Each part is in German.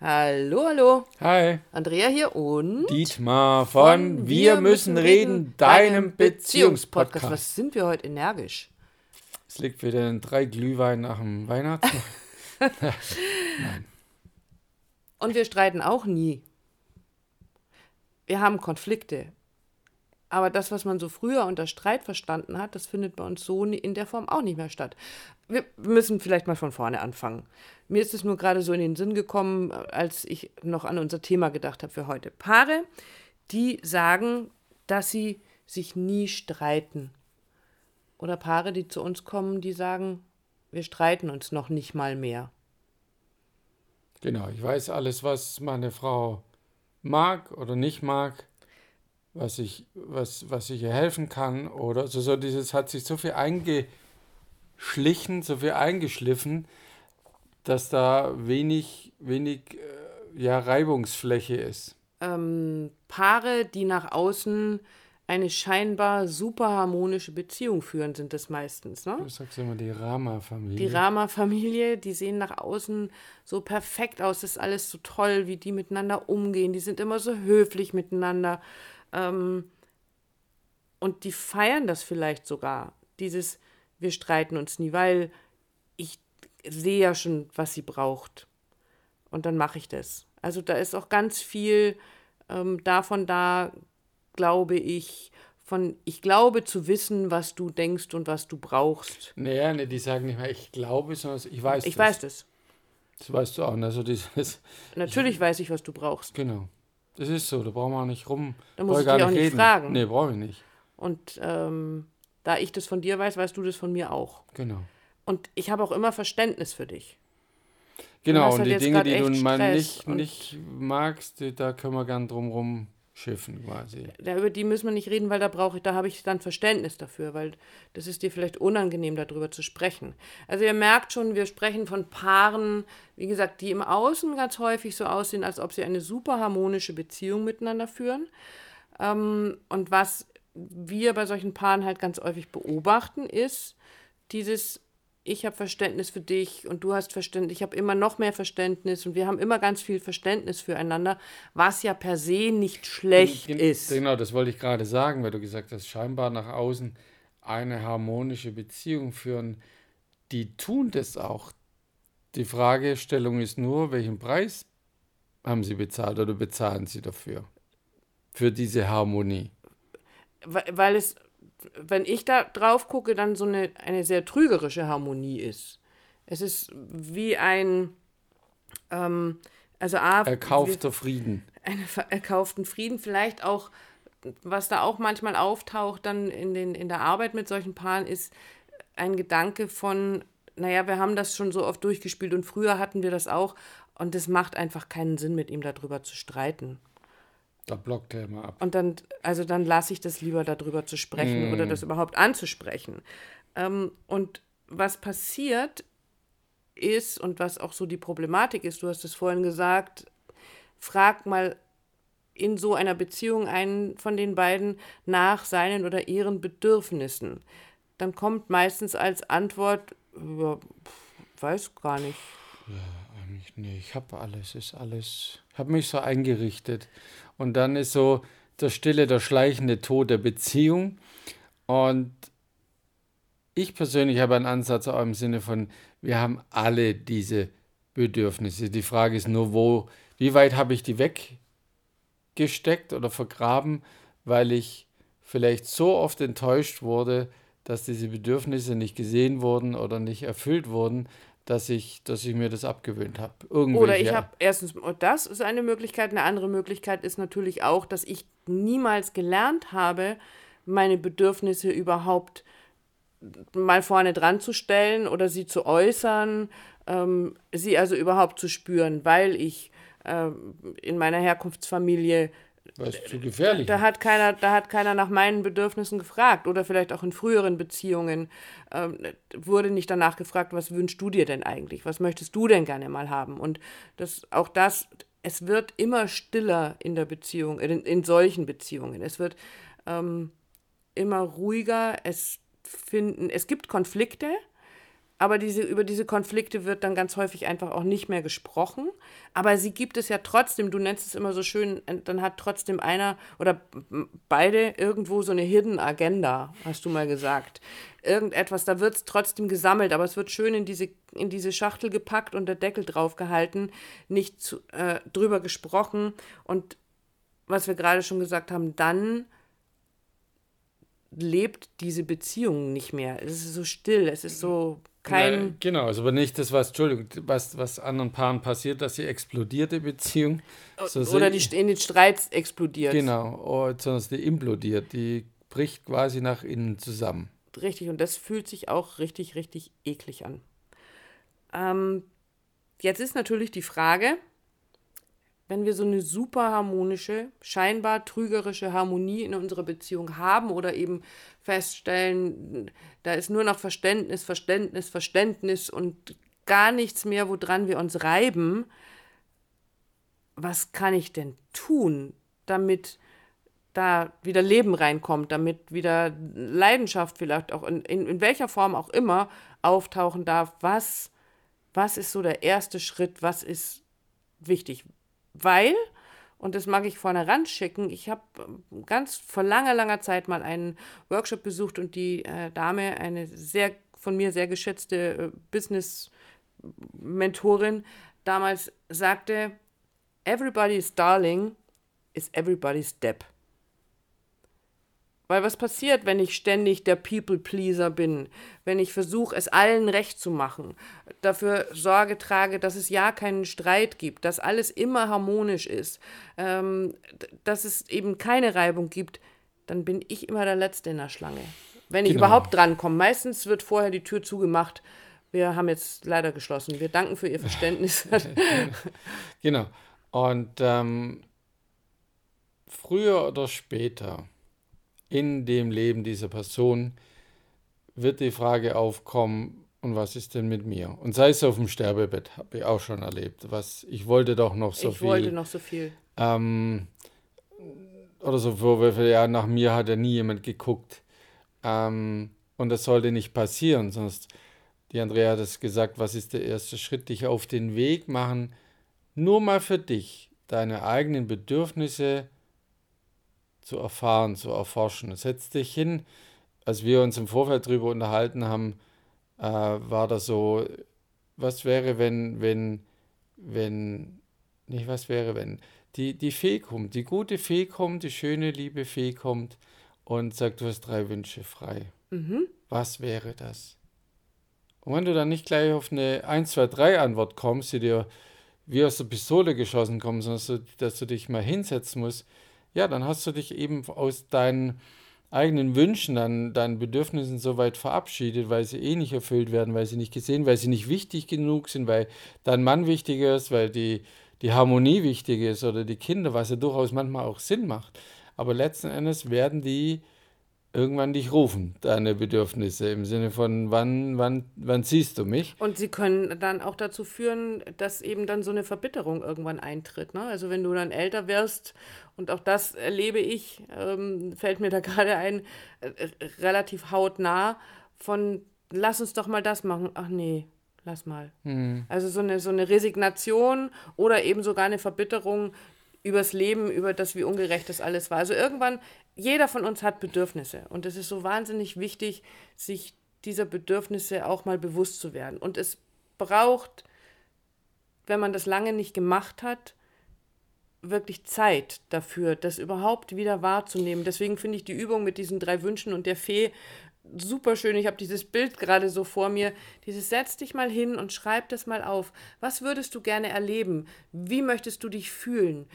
Hallo, hallo. Hi. Andrea hier und Dietmar von Wir müssen reden, deinem Beziehungspodcast. Was sind wir heute energisch? Es liegt wieder in drei Glühwein nach dem Weihnachtsmarkt. Nein. Und wir streiten auch nie. Wir haben Konflikte. Aber das, was man so früher unter Streit verstanden hat, das findet bei uns so in der Form auch nicht mehr statt. Wir müssen vielleicht mal von vorne anfangen. Mir ist es nur gerade so in den Sinn gekommen, als ich noch an unser Thema gedacht habe für heute. Paare, die sagen, dass sie sich nie streiten. Oder Paare, die zu uns kommen, die sagen, wir streiten uns noch nicht mal mehr. Genau, ich weiß alles, was meine Frau mag oder nicht mag, was ich, was, was ich ihr helfen kann. Oder also so dieses hat sich so viel eingeschlichen, so viel eingeschliffen, dass da wenig, wenig äh, ja, Reibungsfläche ist. Ähm, Paare, die nach außen eine scheinbar super harmonische Beziehung führen, sind das meistens. Ne? Du sagst immer die Rama-Familie. Die Rama-Familie, die sehen nach außen so perfekt aus, das ist alles so toll, wie die miteinander umgehen. Die sind immer so höflich miteinander. Ähm, und die feiern das vielleicht sogar, dieses wir streiten uns nie, weil ich sehe ja schon, was sie braucht. Und dann mache ich das. Also da ist auch ganz viel ähm, davon da, glaube ich, von ich glaube zu wissen, was du denkst und was du brauchst. Naja, ne, die sagen nicht mehr, ich glaube, sondern ich weiß Ich das. weiß das. Das weißt du auch. Also dieses, Natürlich ich, weiß ich, was du brauchst. Genau. Das ist so, da brauchen wir auch nicht rum. Da muss ich dich auch nicht reden. fragen. Nee, brauche ich nicht. Und ähm, da ich das von dir weiß, weißt du das von mir auch. Genau. Und ich habe auch immer Verständnis für dich. Genau, und halt die Dinge, die du mal nicht, nicht magst, da können wir gern drum schiffen quasi. Da, über die müssen wir nicht reden, weil da brauche ich, da habe ich dann Verständnis dafür, weil das ist dir vielleicht unangenehm, darüber zu sprechen. Also ihr merkt schon, wir sprechen von Paaren, wie gesagt, die im Außen ganz häufig so aussehen, als ob sie eine super harmonische Beziehung miteinander führen. Ähm, und was wir bei solchen Paaren halt ganz häufig beobachten, ist dieses ich habe Verständnis für dich und du hast Verständnis, ich habe immer noch mehr Verständnis und wir haben immer ganz viel Verständnis füreinander, was ja per se nicht schlecht Gen ist. Genau, das wollte ich gerade sagen, weil du gesagt hast, scheinbar nach außen eine harmonische Beziehung führen. Die tun das auch. Die Fragestellung ist nur, welchen Preis haben sie bezahlt oder bezahlen sie dafür? Für diese Harmonie. Weil es wenn ich da drauf gucke, dann so eine, eine sehr trügerische Harmonie ist. Es ist wie ein, ähm, also A, erkaufter Frieden. Einen erkauften Frieden, vielleicht auch, was da auch manchmal auftaucht dann in, den, in der Arbeit mit solchen Paaren, ist ein Gedanke von, naja, wir haben das schon so oft durchgespielt und früher hatten wir das auch und es macht einfach keinen Sinn, mit ihm darüber zu streiten. Da blockt er immer ab. Und dann, also dann lasse ich das lieber darüber zu sprechen mm. oder das überhaupt anzusprechen. Ähm, und was passiert ist und was auch so die Problematik ist, du hast es vorhin gesagt, frag mal in so einer Beziehung einen von den beiden nach seinen oder ihren Bedürfnissen. Dann kommt meistens als Antwort, ja, weiß gar nicht. Ja, eigentlich nee, ich habe alles, ist alles, habe mich so eingerichtet. Und dann ist so der stille, der schleichende Tod der Beziehung. Und ich persönlich habe einen Ansatz auch im Sinne von, wir haben alle diese Bedürfnisse. Die Frage ist nur, wo, wie weit habe ich die weggesteckt oder vergraben, weil ich vielleicht so oft enttäuscht wurde, dass diese Bedürfnisse nicht gesehen wurden oder nicht erfüllt wurden, dass ich, dass ich mir das abgewöhnt habe. Oder ich habe erstens, das ist eine Möglichkeit. Eine andere Möglichkeit ist natürlich auch, dass ich niemals gelernt habe, meine Bedürfnisse überhaupt mal vorne dran zu stellen oder sie zu äußern, ähm, sie also überhaupt zu spüren, weil ich äh, in meiner Herkunftsfamilie es zu gefährlich da, da hat keiner, Da hat keiner nach meinen Bedürfnissen gefragt. Oder vielleicht auch in früheren Beziehungen ähm, wurde nicht danach gefragt, was wünschst du dir denn eigentlich? Was möchtest du denn gerne mal haben? Und das, auch das, es wird immer stiller in der Beziehung, in, in solchen Beziehungen. Es wird ähm, immer ruhiger. Es finden, es gibt Konflikte, aber diese, über diese Konflikte wird dann ganz häufig einfach auch nicht mehr gesprochen. Aber sie gibt es ja trotzdem, du nennst es immer so schön, dann hat trotzdem einer oder beide irgendwo so eine Hidden Agenda, hast du mal gesagt. Irgendetwas, da wird es trotzdem gesammelt, aber es wird schön in diese, in diese Schachtel gepackt und der Deckel drauf gehalten, nicht zu, äh, drüber gesprochen. Und was wir gerade schon gesagt haben, dann lebt diese Beziehung nicht mehr. Es ist so still, es ist so kein. Ja, genau, also aber nicht das, was, Entschuldigung, was, was anderen Paaren passiert, dass sie explodiert, die Beziehung. So Oder die in den Streits explodiert. Genau, sondern die implodiert, die bricht quasi nach innen zusammen. Richtig, und das fühlt sich auch richtig, richtig eklig an. Ähm, jetzt ist natürlich die Frage, wenn wir so eine super harmonische, scheinbar trügerische Harmonie in unserer Beziehung haben oder eben feststellen, da ist nur noch Verständnis, Verständnis, Verständnis und gar nichts mehr, woran wir uns reiben, was kann ich denn tun, damit da wieder Leben reinkommt, damit wieder Leidenschaft vielleicht auch in, in, in welcher Form auch immer auftauchen darf, was, was ist so der erste Schritt, was ist wichtig, weil, und das mag ich vorne ran schicken, ich habe ähm, ganz vor langer, langer Zeit mal einen Workshop besucht und die äh, Dame, eine sehr von mir sehr geschätzte äh, Business-Mentorin, damals sagte, Everybody's Darling is everybody's Depp. Weil was passiert, wenn ich ständig der People-Pleaser bin, wenn ich versuche, es allen recht zu machen, dafür Sorge trage, dass es ja keinen Streit gibt, dass alles immer harmonisch ist, ähm, dass es eben keine Reibung gibt, dann bin ich immer der Letzte in der Schlange. Wenn ich genau. überhaupt drankomme. Meistens wird vorher die Tür zugemacht. Wir haben jetzt leider geschlossen. Wir danken für Ihr Verständnis. genau. Und ähm, früher oder später in dem Leben dieser Person wird die Frage aufkommen, und was ist denn mit mir? Und sei es auf dem Sterbebett, habe ich auch schon erlebt. Was, ich wollte doch noch so ich viel. Ich wollte noch so viel. Ähm, oder so Vorwürfe, ja, nach mir hat ja nie jemand geguckt. Ähm, und das sollte nicht passieren, sonst, die Andrea hat es gesagt, was ist der erste Schritt? Dich auf den Weg machen, nur mal für dich, deine eigenen Bedürfnisse zu erfahren, zu erforschen. Setz dich hin. Als wir uns im Vorfeld darüber unterhalten haben, äh, war das so, was wäre, wenn, wenn, wenn, nicht was wäre, wenn, die, die Fee kommt, die gute Fee kommt, die schöne, liebe Fee kommt und sagt, du hast drei Wünsche frei. Mhm. Was wäre das? Und wenn du dann nicht gleich auf eine 1, 2, 3 Antwort kommst, die dir wie aus der Pistole geschossen kommt, sondern dass du dich mal hinsetzen musst, ja, dann hast du dich eben aus deinen eigenen Wünschen, deinen, deinen Bedürfnissen so weit verabschiedet, weil sie eh nicht erfüllt werden, weil sie nicht gesehen, weil sie nicht wichtig genug sind, weil dein Mann wichtiger ist, weil die, die Harmonie wichtig ist oder die Kinder, was ja durchaus manchmal auch Sinn macht. Aber letzten Endes werden die irgendwann dich rufen, deine Bedürfnisse, im Sinne von, wann, wann, wann siehst du mich? Und sie können dann auch dazu führen, dass eben dann so eine Verbitterung irgendwann eintritt. Ne? Also wenn du dann älter wirst, und auch das erlebe ich, ähm, fällt mir da gerade ein, äh, relativ hautnah, von lass uns doch mal das machen. Ach nee, lass mal. Mhm. Also so eine, so eine Resignation oder eben sogar eine Verbitterung übers Leben, über das, wie ungerecht das alles war. Also irgendwann jeder von uns hat Bedürfnisse und es ist so wahnsinnig wichtig, sich dieser Bedürfnisse auch mal bewusst zu werden. Und es braucht, wenn man das lange nicht gemacht hat, wirklich Zeit dafür, das überhaupt wieder wahrzunehmen. Deswegen finde ich die Übung mit diesen drei Wünschen und der Fee super schön. Ich habe dieses Bild gerade so vor mir. Dieses setz dich mal hin und schreib das mal auf. Was würdest du gerne erleben? Wie möchtest du dich fühlen?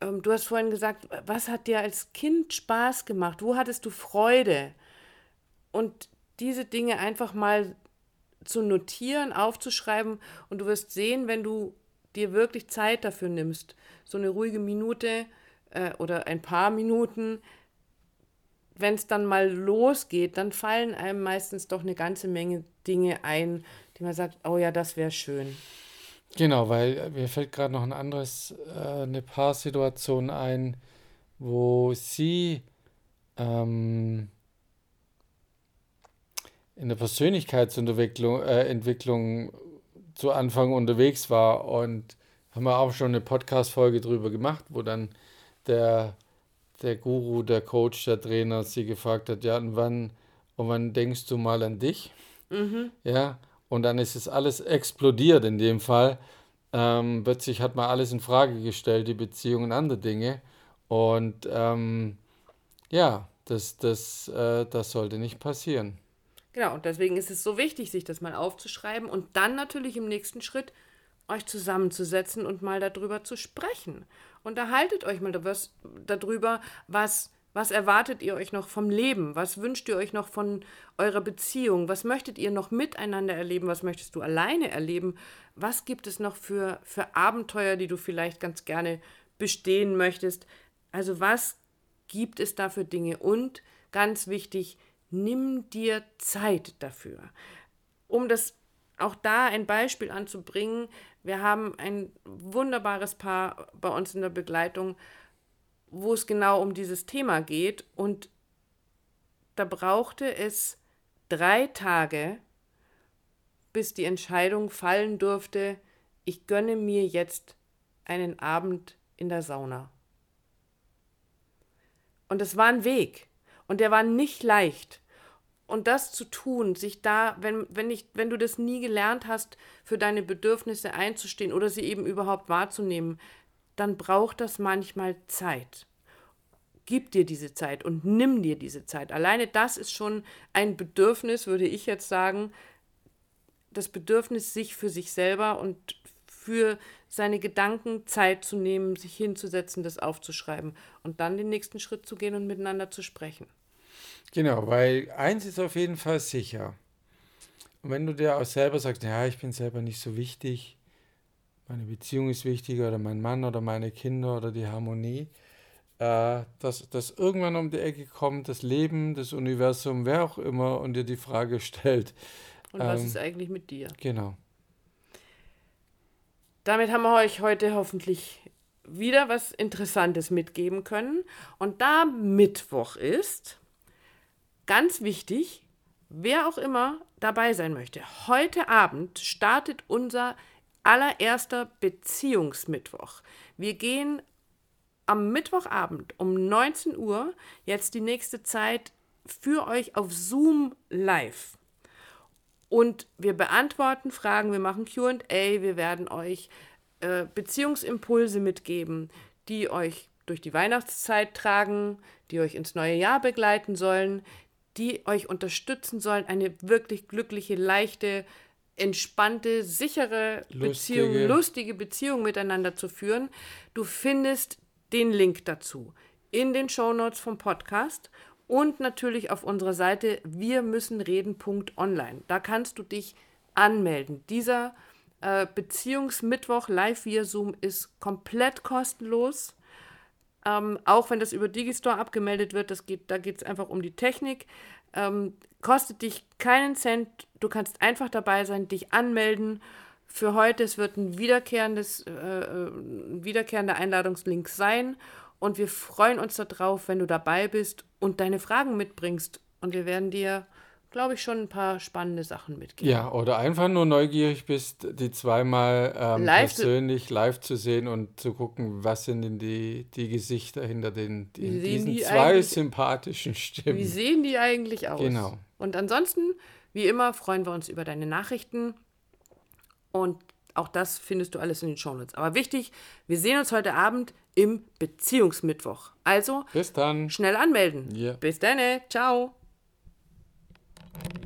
Ähm, du hast vorhin gesagt, was hat dir als Kind Spaß gemacht? Wo hattest du Freude? Und diese Dinge einfach mal zu notieren, aufzuschreiben und du wirst sehen, wenn du dir wirklich Zeit dafür nimmst, so eine ruhige Minute äh, oder ein paar Minuten, wenn es dann mal losgeht, dann fallen einem meistens doch eine ganze Menge Dinge ein, die man sagt, oh ja, das wäre schön. Genau, weil mir fällt gerade noch ein anderes, äh, eine Paarsituation ein, wo sie ähm, in der Persönlichkeitsentwicklung äh, Entwicklung zu Anfang unterwegs war und haben wir auch schon eine Podcast-Folge drüber gemacht, wo dann der, der Guru, der Coach, der Trainer sie gefragt hat, ja, und wann, und wann denkst du mal an dich? Mhm. Ja, und dann ist es alles explodiert in dem Fall. Ähm, plötzlich hat man alles in Frage gestellt, die Beziehung und andere Dinge. Und ähm, ja, das, das, äh, das sollte nicht passieren. Genau, und deswegen ist es so wichtig, sich das mal aufzuschreiben und dann natürlich im nächsten Schritt euch zusammenzusetzen und mal darüber zu sprechen. Unterhaltet euch mal darüber, was, was erwartet ihr euch noch vom Leben? Was wünscht ihr euch noch von eurer Beziehung? Was möchtet ihr noch miteinander erleben? Was möchtest du alleine erleben? Was gibt es noch für, für Abenteuer, die du vielleicht ganz gerne bestehen möchtest? Also was gibt es da für Dinge? Und ganz wichtig, nimm dir Zeit dafür. Um das auch da ein Beispiel anzubringen, wir haben ein wunderbares Paar bei uns in der Begleitung, wo es genau um dieses Thema geht. Und da brauchte es drei Tage, bis die Entscheidung fallen durfte, ich gönne mir jetzt einen Abend in der Sauna. Und es war ein Weg. Und der war nicht leicht. Und das zu tun, sich da, wenn, wenn, ich, wenn du das nie gelernt hast, für deine Bedürfnisse einzustehen oder sie eben überhaupt wahrzunehmen, dann braucht das manchmal Zeit. Gib dir diese Zeit und nimm dir diese Zeit. Alleine das ist schon ein Bedürfnis, würde ich jetzt sagen, das Bedürfnis, sich für sich selber und für seine Gedanken Zeit zu nehmen, sich hinzusetzen, das aufzuschreiben und dann den nächsten Schritt zu gehen und miteinander zu sprechen. Genau, weil eins ist auf jeden Fall sicher. Und wenn du dir auch selber sagst, ja, ich bin selber nicht so wichtig, meine Beziehung ist wichtiger oder mein Mann oder meine Kinder oder die Harmonie, äh, dass das irgendwann um die Ecke kommt, das Leben, das Universum, wer auch immer, und dir die Frage stellt. Und ähm, was ist eigentlich mit dir? Genau. Damit haben wir euch heute hoffentlich wieder was Interessantes mitgeben können. Und da Mittwoch ist, Ganz wichtig, wer auch immer dabei sein möchte, heute Abend startet unser allererster Beziehungsmittwoch. Wir gehen am Mittwochabend um 19 Uhr jetzt die nächste Zeit für euch auf Zoom live. Und wir beantworten Fragen, wir machen QA, wir werden euch äh, Beziehungsimpulse mitgeben, die euch durch die Weihnachtszeit tragen, die euch ins neue Jahr begleiten sollen, die euch unterstützen sollen, eine wirklich glückliche, leichte, entspannte, sichere lustige. Beziehung, lustige Beziehung miteinander zu führen. Du findest den Link dazu in den Shownotes vom Podcast und natürlich auf unserer Seite wir müssen reden.online. Da kannst du dich anmelden. Dieser äh, Beziehungsmittwoch live via Zoom ist komplett kostenlos. Ähm, auch wenn das über Digistore abgemeldet wird, das geht, da geht es einfach um die Technik. Ähm, kostet dich keinen Cent. Du kannst einfach dabei sein, dich anmelden. Für heute, es wird ein wiederkehrendes, äh, äh ein wiederkehrender Einladungslink sein. Und wir freuen uns darauf, wenn du dabei bist und deine Fragen mitbringst. Und wir werden dir glaube ich, schon ein paar spannende Sachen mitgeben. Ja, oder einfach nur neugierig bist, die zweimal ähm, live persönlich live zu sehen und zu gucken, was sind denn die, die Gesichter hinter den, die, diesen die zwei sympathischen Stimmen. Wie sehen die eigentlich aus? Genau. Und ansonsten, wie immer, freuen wir uns über deine Nachrichten und auch das findest du alles in den Shownotes. Aber wichtig, wir sehen uns heute Abend im Beziehungsmittwoch. Also, bis dann. Schnell anmelden. Yeah. Bis dann. Ciao.